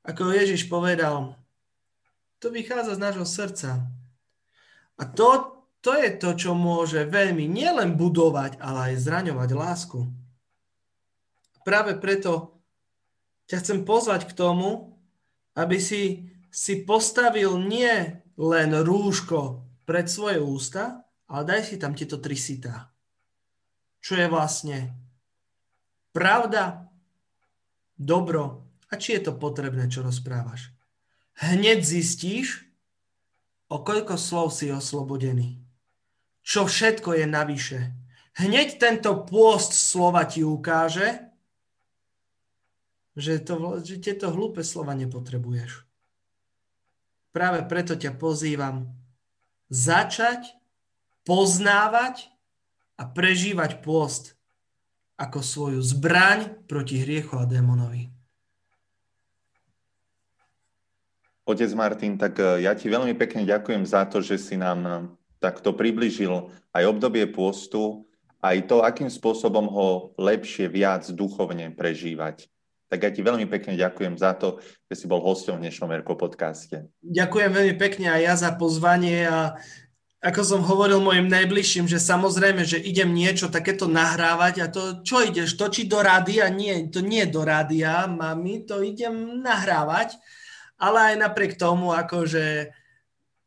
Ako Ježiš povedal, to vychádza z nášho srdca. A to, to je to, čo môže veľmi nielen budovať, ale aj zraňovať lásku. Práve preto ťa chcem pozvať k tomu, aby si si postavil nie len rúško pred svoje ústa, ale daj si tam tieto tri sitá. Čo je vlastne pravda, dobro a či je to potrebné, čo rozprávaš. Hneď zistíš, o koľko slov si oslobodený. Čo všetko je navyše. Hneď tento pôst slova ti ukáže, že, to, že tieto hlúpe slova nepotrebuješ. Práve preto ťa pozývam začať poznávať a prežívať pôst ako svoju zbraň proti hriechu a démonovi. Otec Martin, tak e, ja ti veľmi pekne ďakujem za to, že si nám e, takto približil aj obdobie pôstu, aj to, akým spôsobom ho lepšie, viac duchovne prežívať. Tak ja ti veľmi pekne ďakujem za to, že si bol hosťom v dnešnom Erko podcaste. Ďakujem veľmi pekne aj ja za pozvanie a ako som hovoril mojim najbližším, že samozrejme, že idem niečo takéto nahrávať a to, čo ideš, točiť do rádia? Nie, to nie do rádia, mami, to idem nahrávať, ale aj napriek tomu, akože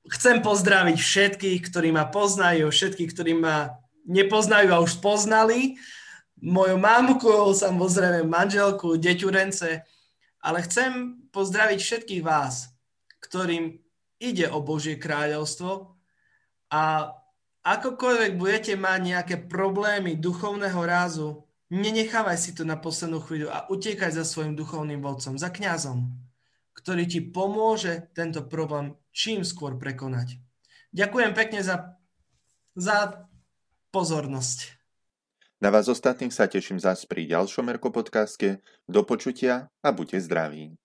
chcem pozdraviť všetkých, ktorí ma poznajú, všetkých, ktorí ma nepoznajú a už poznali, moju mamku, samozrejme manželku, deťurence, ale chcem pozdraviť všetkých vás, ktorým ide o Božie kráľovstvo, a akokoľvek budete mať nejaké problémy duchovného rázu, nenechávaj si to na poslednú chvíľu a utiekaj za svojim duchovným vodcom, za kňazom, ktorý ti pomôže tento problém čím skôr prekonať. Ďakujem pekne za, za pozornosť. Na vás ostatných sa teším zás pri ďalšom Erko podcaste. Do počutia a buďte zdraví.